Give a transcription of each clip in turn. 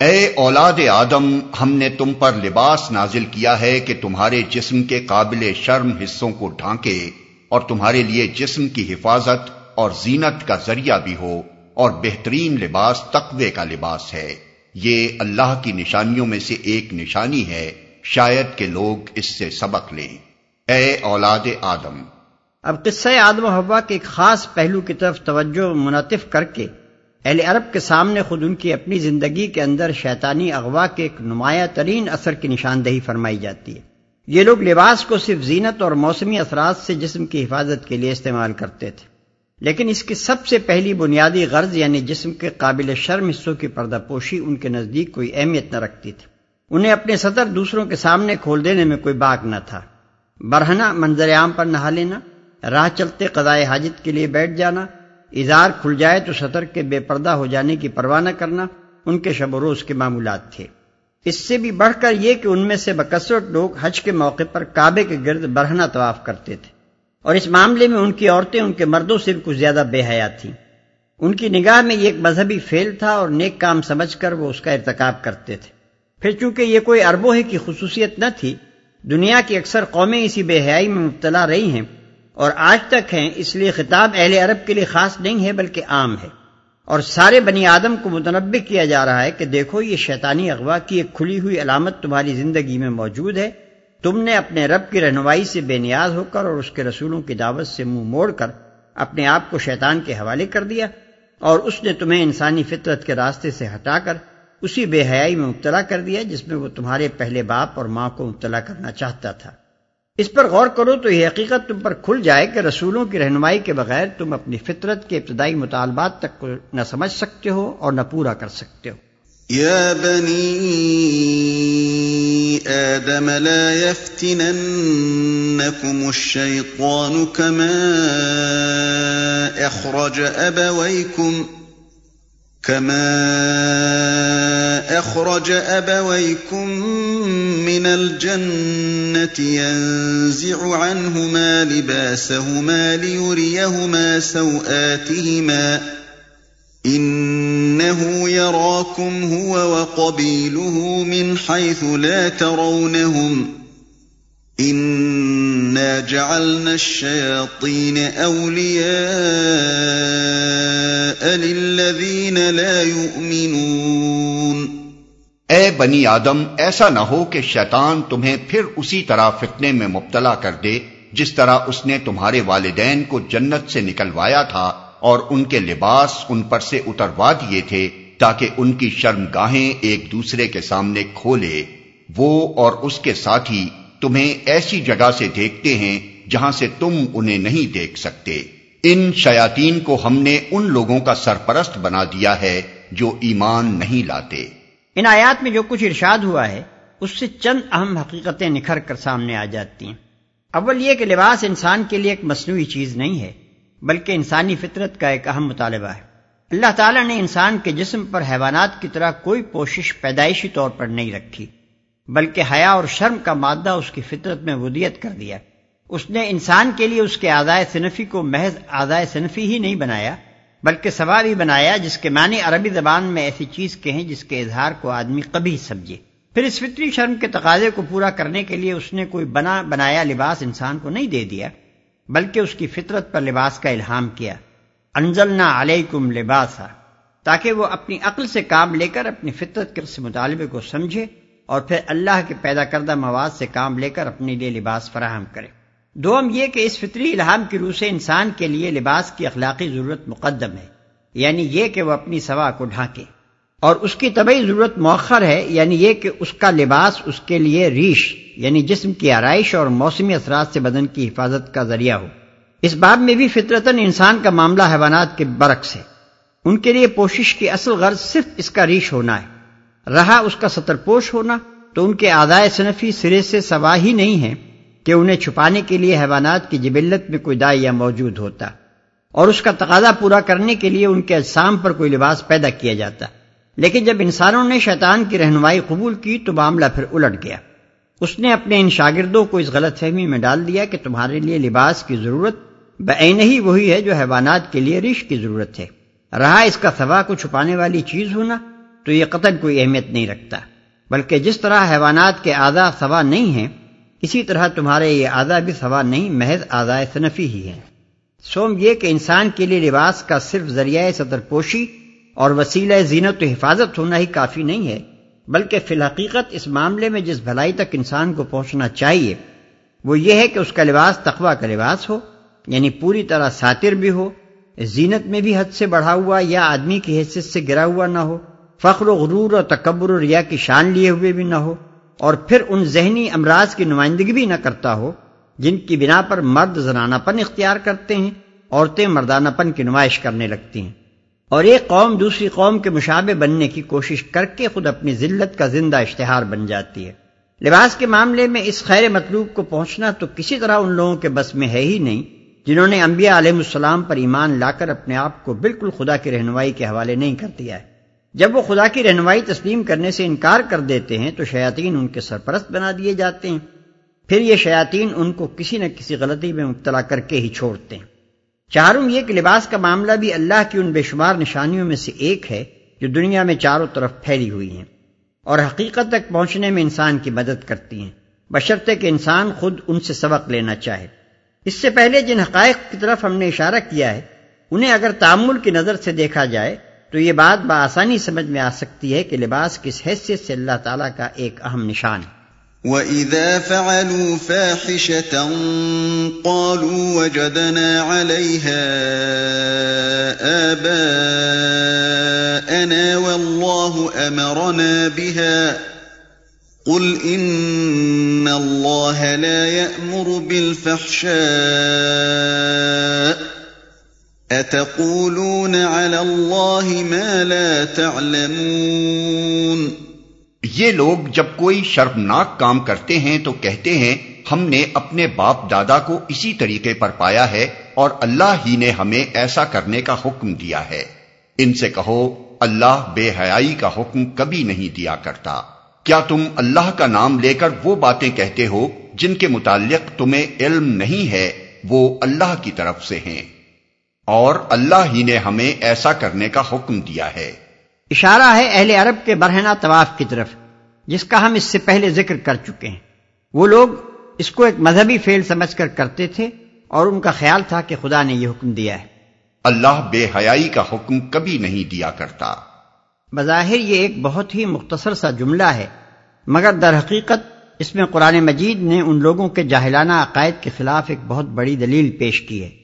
اے اولاد آدم، ہم نے تم پر لباس نازل کیا ہے کہ تمہارے جسم کے قابل شرم حصوں کو ڈھانکے اور تمہارے لیے جسم کی حفاظت اور زینت کا ذریعہ بھی ہو اور بہترین لباس تقوی کا لباس ہے۔ یہ اللہ کی نشانیوں میں سے ایک نشانی ہے۔ شاید کہ لوگ اس سے سبق لیں۔ اے اولاد آدم۔ اب قصہ آدم و حوا کے ایک خاص پہلو کی طرف توجہ منعطف کر کے اہل عرب کے سامنے خود ان کی اپنی زندگی کے اندر شیطانی اغوا کے ایک نمایاں ترین اثر کی نشاندہی فرمائی جاتی ہے۔ یہ لوگ لباس کو صرف زینت اور موسمی اثرات سے جسم کی حفاظت کے لیے استعمال کرتے تھے۔ لیکن اس کی سب سے پہلی بنیادی غرض یعنی جسم کے قابل شرم حصوں کی پردہ پوشی ان کے نزدیک کوئی اہمیت نہ رکھتی تھی۔ انہیں اپنے سطر دوسروں کے سامنے کھول دینے میں کوئی باغ نہ تھا۔ برہنا منظر عام پر نہا لینا، راہ چلتے قضائے حاجت کے لیے بیٹھ جانا اظہار کھل جائے تو سطر کے بے پردہ ہو جانے کی پرواہ نہ کرنا ان کے شب و روز کے معمولات تھے۔ اس سے بھی بڑھ کر یہ کہ ان میں سے بکثرت لوگ حج کے موقع پر کعبے کے گرد برہنا طواف کرتے تھے۔ اور اس معاملے میں ان کی عورتیں ان کے مردوں سے بھی کچھ زیادہ بے حیا تھیں۔ ان کی نگاہ میں یہ ایک مذہبی فیل تھا اور نیک کام سمجھ کر وہ اس کا ارتکاب کرتے تھے۔ پھر چونکہ یہ کوئی اربوہ کی خصوصیت نہ تھی، دنیا کی اکثر قومیں اسی بے حیائی میں مبتلا رہی ہیں۔ اور آج تک ہیں، اس لیے خطاب اہل عرب کے لیے خاص نہیں ہے بلکہ عام ہے۔ اور سارے بنی آدم کو متنبع کیا جا رہا ہے کہ دیکھو، یہ شیطانی اغوا کی ایک کھلی ہوئی علامت تمہاری زندگی میں موجود ہے۔ تم نے اپنے رب کی رہنمائی سے بے نیاز ہو کر اور اس کے رسولوں کی دعوت سے منہ موڑ کر اپنے آپ کو شیطان کے حوالے کر دیا اور اس نے تمہیں انسانی فطرت کے راستے سے ہٹا کر اسی بے حیائی میں مبتلا کر دیا جس میں وہ تمہارے پہلے باپ اور ماں کو مبتلا کرنا چاہتا تھا۔ اس پر غور کرو تو یہ حقیقت تم پر کھل جائے کہ رسولوں کی رہنمائی کے بغیر تم اپنی فطرت کے ابتدائی مطالبات تک کو نہ سمجھ سکتے ہو اور نہ پورا کر سکتے ہو۔ یا بنی آدم لا يفتننكم الشيطان كما اخرج ابويكم كما أخرج أبويكم من الجنة ينزع عنهما لباسهما ليريهما سوآتهما إنه يراكم هو وقبيله من حيث لا ترونهم ۖ جعلنا الشياطين للذين لا يؤمنون۔ اے بنی آدم، ایسا نہ ہو کہ شیطان تمہیں پھر اسی طرح فتنے میں مبتلا کر دے، جس طرح اس نے تمہارے والدین کو جنت سے نکلوایا تھا اور ان کے لباس ان پر سے اتروا دیے تھے تاکہ ان کی شرم گاہیں ایک دوسرے کے سامنے کھولے، وہ اور اس کے ساتھی تمہیں ایسی جگہ سے دیکھتے ہیں جہاں سے تم انہیں نہیں دیکھ سکتے۔ ان شیاتین کو ہم نے ان لوگوں کا سرپرست بنا دیا ہے جو ایمان نہیں لاتے۔ ان آیات میں جو کچھ ارشاد ہوا ہے، اس سے چند اہم حقیقتیں نکھر کر سامنے آ جاتی ہیں۔ اول یہ کہ لباس انسان کے لیے ایک مصنوعی چیز نہیں ہے، بلکہ انسانی فطرت کا ایک اہم مطالبہ ہے۔ اللہ تعالیٰ نے انسان کے جسم پر حیوانات کی طرح کوئی کوشش پیدائشی طور پر نہیں رکھی۔ بلکہ حیا اور شرم کا مادہ اس کی فطرت میں ودیت کر دیا۔ اس نے انسان کے لیے اس کے آدائے صنفی کو محض آدائے صنفی ہی نہیں بنایا، بلکہ سوا بھی بنایا جس کے معنی عربی زبان میں ایسی چیز کے ہیں جس کے اظہار کو آدمی کبھی سمجھے۔ پھر اس فطری شرم کے تقاضے کو پورا کرنے کے لیے اس نے کوئی بنا بنایا لباس انسان کو نہیں دے دیا، بلکہ اس کی فطرت پر لباس کا الہام کیا۔ انزلنا علیکم لباسا، تاکہ وہ اپنی عقل سے کام لے کر اپنی فطرت کے اس مطالبے کو سمجھے۔ اور پھر اللہ کے پیدا کردہ مواد سے کام لے کر اپنے لیے لباس فراہم کرے۔ دوم یہ کہ اس فطری الہام کی روح سے انسان کے لیے لباس کی اخلاقی ضرورت مقدم ہے یعنی یہ کہ وہ اپنی سوا کو ڈھانکے۔ اور اس کی طبعی ضرورت مؤخر ہے یعنی یہ کہ اس کا لباس اس کے لیے ریش یعنی جسم کی آرائش اور موسمی اثرات سے بدن کی حفاظت کا ذریعہ ہو۔ اس باب میں بھی فطرتاً انسان کا معاملہ حیوانات کے برعکس ہے۔ ان کے لیے پوشش کی اصل غرض صرف اس کا ریش ہونا ہے۔ رہا اس کا سطر پوش ہونا تو ان کے آدائے صنفی سرے سے سوا ہی نہیں ہے کہ انہیں چھپانے کے لیے حیوانات کی جبلت میں کوئی دائیا موجود ہوتا اور اس کا تقاضا پورا کرنے کے لیے ان کے اجسام پر کوئی لباس پیدا کیا جاتا۔ لیکن جب انسانوں نے شیطان کی رہنمائی قبول کی تو معاملہ پھر الٹ گیا۔ اس نے اپنے ان شاگردوں کو اس غلط فہمی میں ڈال دیا کہ تمہارے لیے لباس کی ضرورت بعین ہی وہی ہے جو حیوانات کے لیے رش کی ضرورت ہے۔ رہا اس کا سوا کو چھپانے والی چیز ہونا تو یہ قطن کوئی اہمیت نہیں رکھتا۔ بلکہ جس طرح حیوانات کے آدھا سوا نہیں ہیں، اسی طرح تمہارے یہ آدھا بھی سوا نہیں، محض آدھا صنفی ہی ہے سوم یہ کہ انسان کے لیے لباس کا صرف ذریعہ صدر پوشی اور وسیلہ زینت و حفاظت ہونا ہی کافی نہیں ہے، بلکہ فی الحقیقت اس معاملے میں جس بھلائی تک انسان کو پہنچنا چاہیے، وہ یہ ہے کہ اس کا لباس تقوی کا لباس ہو یعنی پوری طرح ساتر بھی ہو، زینت میں بھی حد سے بڑھا ہوا یا آدمی کی حیثیت سے گرا ہوا نہ ہو۔ فخر و غرور اور تکبر و ریا کی شان لیے ہوئے بھی نہ ہو اور پھر ان ذہنی امراض کی نمائندگی بھی نہ کرتا ہو، جن کی بنا پر مرد زنانہ پن اختیار کرتے ہیں، عورتیں مردانہ پن کی نمائش کرنے لگتی ہیں۔ اور ایک قوم دوسری قوم کے مشابے بننے کی کوشش کر کے خود اپنی ذلت کا زندہ اشتہار بن جاتی ہے۔ لباس کے معاملے میں اس خیر مطلوب کو پہنچنا تو کسی طرح ان لوگوں کے بس میں ہے ہی نہیں، جنہوں نے انبیاء علیہ السلام پر ایمان لا کر اپنے آپ کو بالکل خدا کی رہنمائی کے حوالے نہیں کر دیا ہے۔ جب وہ خدا کی رہنمائی تسلیم کرنے سے انکار کر دیتے ہیں تو شیاطین ان کے سرپرست بنا دیے جاتے ہیں۔ پھر یہ شیاطین ان کو کسی نہ کسی غلطی میں مبتلا کر کے ہی چھوڑتے ہیں۔ چاروں یہ کہ لباس کا معاملہ بھی اللہ کی ان بے شمار نشانیوں میں سے ایک ہے جو دنیا میں چاروں طرف پھیلی ہوئی ہیں اور حقیقت تک پہنچنے میں انسان کی مدد کرتی ہیں۔ بشرطے کہ انسان خود ان سے سبق لینا چاہے۔ اس سے پہلے جن حقائق کی طرف ہم نے اشارہ کیا ہے، انہیں اگر تعمل کی نظر سے دیکھا جائے تو یہ بات بآسانی سمجھ میں آ سکتی ہے کہ لباس کس حیثیت سے اللہ تعالیٰ کا ایک اہم نشان ہے۔ وَإِذَا فَعَلُوا فَاحِشَةً قَالُوا وَجَدْنَا عَلَيْهَا آبَاءَنَا وَاللَّهُ أَمَرَنَا بِهَا قُلْ إِنَّ اللَّهَ لَا يَأْمُرُ بِالْفَحْشَاءِ أَتَقُولُونَ عَلَى اللَّهِ مَا لَا تَعْلَمُونَ یہ لوگ جب کوئی شرمناک کام کرتے ہیں تو کہتے ہیں، ہم نے اپنے باپ دادا کو اسی طریقے پر پایا ہے اور اللہ ہی نے ہمیں ایسا کرنے کا حکم دیا ہے۔ ان سے کہو، اللہ بے حیائی کا حکم کبھی نہیں دیا کرتا۔ کیا تم اللہ کا نام لے کر وہ باتیں کہتے ہو جن کے متعلق تمہیں علم نہیں ہے؟ وہ اللہ کی طرف سے ہیں۔ اور اللہ ہی نے ہمیں ایسا کرنے کا حکم دیا ہے۔ اشارہ ہے اہل عرب کے برہنہ طواف کی طرف جس کا ہم اس سے پہلے ذکر کر چکے ہیں۔ وہ لوگ اس کو ایک مذہبی فیل سمجھ کر کرتے تھے اور ان کا خیال تھا کہ خدا نے یہ حکم دیا ہے۔ اللہ بے حیائی کا حکم کبھی نہیں دیا کرتا۔ بظاہر یہ ایک بہت ہی مختصر سا جملہ ہے مگر در حقیقت اس میں قرآن مجید نے ان لوگوں کے جاہلانہ عقائد کے خلاف ایک بہت بڑی دلیل پیش کی ہے۔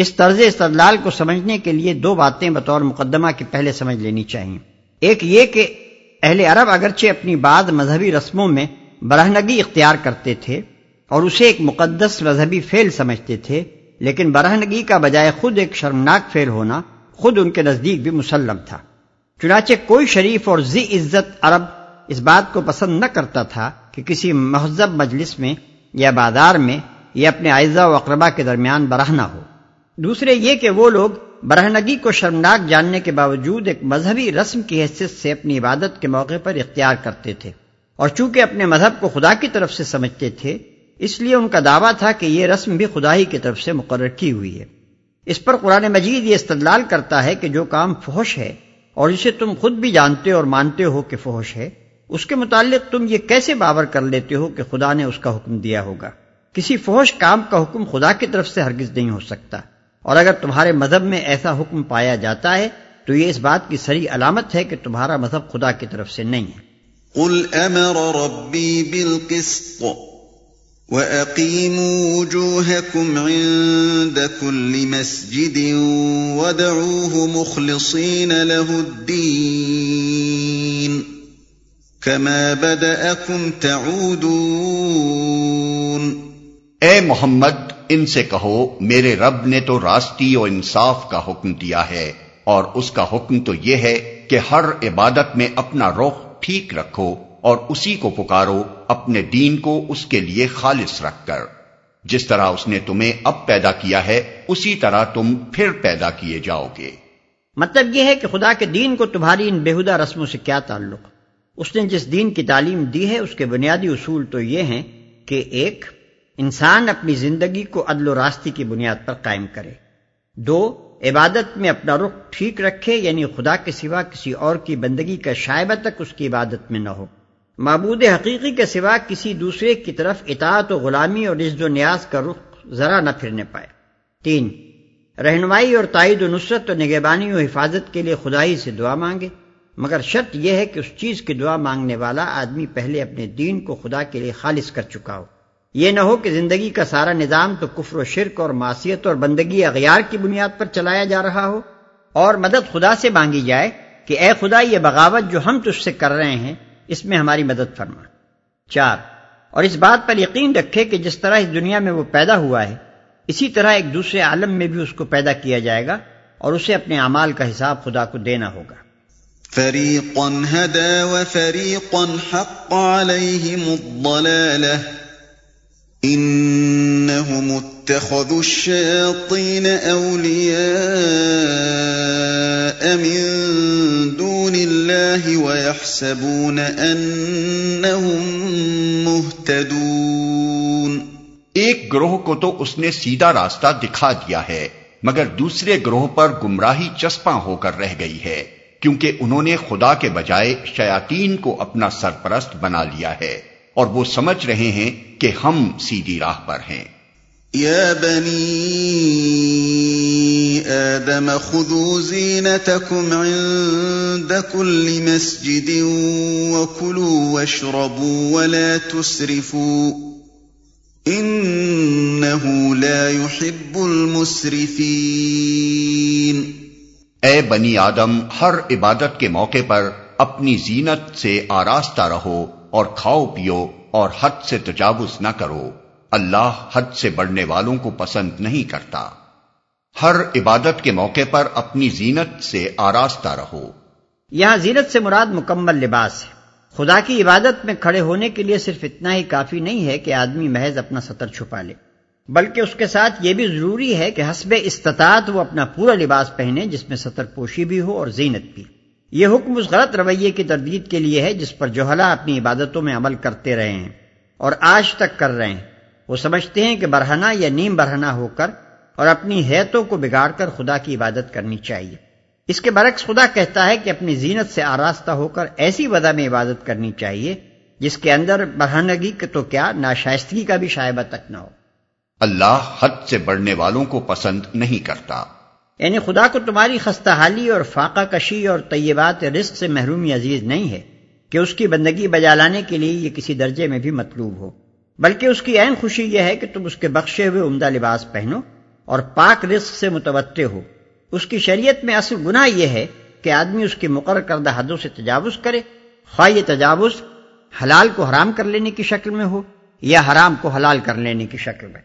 اس طرز استدلال کو سمجھنے کے لیے دو باتیں بطور مقدمہ کے پہلے سمجھ لینی چاہیے۔ ایک یہ کہ اہل عرب اگرچہ اپنی بعد مذہبی رسموں میں برہنگی اختیار کرتے تھے اور اسے ایک مقدس مذہبی فعل سمجھتے تھے، لیکن برہنگی کا بجائے خود ایک شرمناک فعل ہونا خود ان کے نزدیک بھی مسلم تھا۔ چنانچہ کوئی شریف اور زی عزت عرب اس بات کو پسند نہ کرتا تھا کہ کسی مہذب مجلس میں یا بازار میں یا اپنے اعزا و اقربا کے درمیان برہنہ ہو۔ دوسرے یہ کہ وہ لوگ برہنگی کو شرمناک جاننے کے باوجود ایک مذہبی رسم کی حیثیت سے اپنی عبادت کے موقع پر اختیار کرتے تھے اور چونکہ اپنے مذہب کو خدا کی طرف سے سمجھتے تھے، اس لیے ان کا دعویٰ تھا کہ یہ رسم بھی خدا ہی کی طرف سے مقرر کی ہوئی ہے۔ اس پر قرآن مجید یہ استدلال کرتا ہے کہ جو کام فحش ہے اور اسے تم خود بھی جانتے اور مانتے ہو کہ فحش ہے، اس کے متعلق تم یہ کیسے باور کر لیتے ہو کہ خدا نے اس کا حکم دیا ہوگا؟ کسی فحش کام کا حکم خدا کی طرف سے ہرگز نہیں ہو سکتا۔ اور اگر تمہارے مذہب میں ایسا حکم پایا جاتا ہے تو یہ اس بات کی سری علامت ہے کہ تمہارا مذہب خدا کی طرف سے نہیں ہے۔ قل امر ربی بالقسط وَأَقِيمُوا وُجُوهَكُمْ عِندَ كُلِّ مَسْجِدٍ وَدَعُوهُ مُخْلِصِينَ لَهُ الدِّينَ كَمَا بَدَأَكُمْ تَعُودُونَ۔ اے محمد ان سے کہو، میرے رب نے تو راستی اور انصاف کا حکم دیا ہے، اور اس کا حکم تو یہ ہے کہ ہر عبادت میں اپنا رخ ٹھیک رکھو اور اسی کو پکارو، اپنے دین کو اس کے لیے خالص رکھ کر۔ جس طرح اس نے تمہیں اب پیدا کیا ہے، اسی طرح تم پھر پیدا کیے جاؤ گے۔ مطلب یہ ہے کہ خدا کے دین کو تمہاری ان بےحدہ رسموں سے کیا تعلق؟ اس نے جس دین کی تعلیم دی ہے، اس کے بنیادی اصول تو یہ ہیں کہ ایک انسان اپنی زندگی کو عدل و راستی کی بنیاد پر قائم کرے۔ دو، عبادت میں اپنا رخ ٹھیک رکھے یعنی خدا کے سوا کسی اور کی بندگی کا شائبہ تک اس کی عبادت میں نہ ہو۔ معبود حقیقی کے سوا کسی دوسرے کی طرف اطاعت و غلامی اور عزد و نیاز کا رخ ذرا نہ پھرنے پائے۔ تین، رہنمائی اور تائید و نصرت و نگہبانی و حفاظت کے لیے خدائی سے دعا مانگے۔ مگر شرط یہ ہے کہ اس چیز کی دعا مانگنے والا آدمی پہلے اپنے دین کو خدا کے لیے خالص کر چکا ہو۔ یہ نہ ہو کہ زندگی کا سارا نظام تو کفر و شرک اور معصیت اور بندگی اغیار کی بنیاد پر چلایا جا رہا ہو اور مدد خدا سے مانگی جائے کہ اے خدا یہ بغاوت جو ہم تجھ سے کر رہے ہیں، اس میں ہماری مدد فرما۔ چار، اور اس بات پر یقین رکھے کہ جس طرح اس دنیا میں وہ پیدا ہوا ہے، اسی طرح ایک دوسرے عالم میں بھی اس کو پیدا کیا جائے گا اور اسے اپنے اعمال کا حساب خدا کو دینا ہوگا۔ فریقا وفریقا حق انہم اتخذوا الشیاطین اولیاء من دون اللہ ویحسبون انہم مہتدون ایک گروہ کو تو اس نے سیدھا راستہ دکھا دیا ہے، مگر دوسرے گروہ پر گمراہی چسپاں ہو کر رہ گئی ہے، کیونکہ انہوں نے خدا کے بجائے شیاطین کو اپنا سرپرست بنا لیا ہے۔ اور وہ سمجھ رہے ہیں کہ ہم سیدھی راہ پر ہیں۔ یا بنی آدم خذوا زینتکم عند کل مسجد وکلوا واشربوا ولا تسرفوا انہو لا يحب المسرفین۔ اے بنی آدم ہر عبادت کے موقع پر اپنی زینت سے آراستہ رہو۔ اور کھاؤ پیو اور حد سے تجاوز نہ کرو۔ اللہ حد سے بڑھنے والوں کو پسند نہیں کرتا۔ ہر عبادت کے موقع پر اپنی زینت سے آراستہ رہو۔ یہاں زینت سے مراد مکمل لباس ہے۔ خدا کی عبادت میں کھڑے ہونے کے لیے صرف اتنا ہی کافی نہیں ہے کہ آدمی محض اپنا سطر چھپا لے۔ بلکہ اس کے ساتھ یہ بھی ضروری ہے کہ حسب استطاعت وہ اپنا پورا لباس پہنے جس میں سطر پوشی بھی ہو اور زینت بھی۔ یہ حکم اس غلط رویے کی تردید کے لیے ہے جس پر جوہلا اپنی عبادتوں میں عمل کرتے رہے ہیں اور آج تک کر رہے ہیں۔ وہ سمجھتے ہیں کہ برہنا یا نیم برہنا ہو کر اور اپنی حیتوں کو بگاڑ کر خدا کی عبادت کرنی چاہیے۔ اس کے برعکس خدا کہتا ہے کہ اپنی زینت سے آراستہ ہو کر ایسی ودا میں عبادت کرنی چاہیے جس کے اندر برہنگی تو کیا ناشائستگی کا بھی شائبہ تک نہ ہو۔ اللہ حد سے بڑھنے والوں کو پسند نہیں کرتا۔ یعنی خدا کو تمہاری خستہ حالی اور فاقہ کشی اور طیبات رزق سے محرومی عزیز نہیں ہے کہ اس کی بندگی بجا لانے کے لیے یہ کسی درجے میں بھی مطلوب ہو، بلکہ اس کی عین خوشی یہ ہے کہ تم اس کے بخشے ہوئے عمدہ لباس پہنو اور پاک رزق سے متوطع ہو۔ اس کی شریعت میں اصل گناہ یہ ہے کہ آدمی اس کی مقرر کردہ حدوں سے تجاوز کرے، خواہ یہ تجاوز حلال کو حرام کر لینے کی شکل میں ہو یا حرام کو حلال کر لینے کی شکل میں۔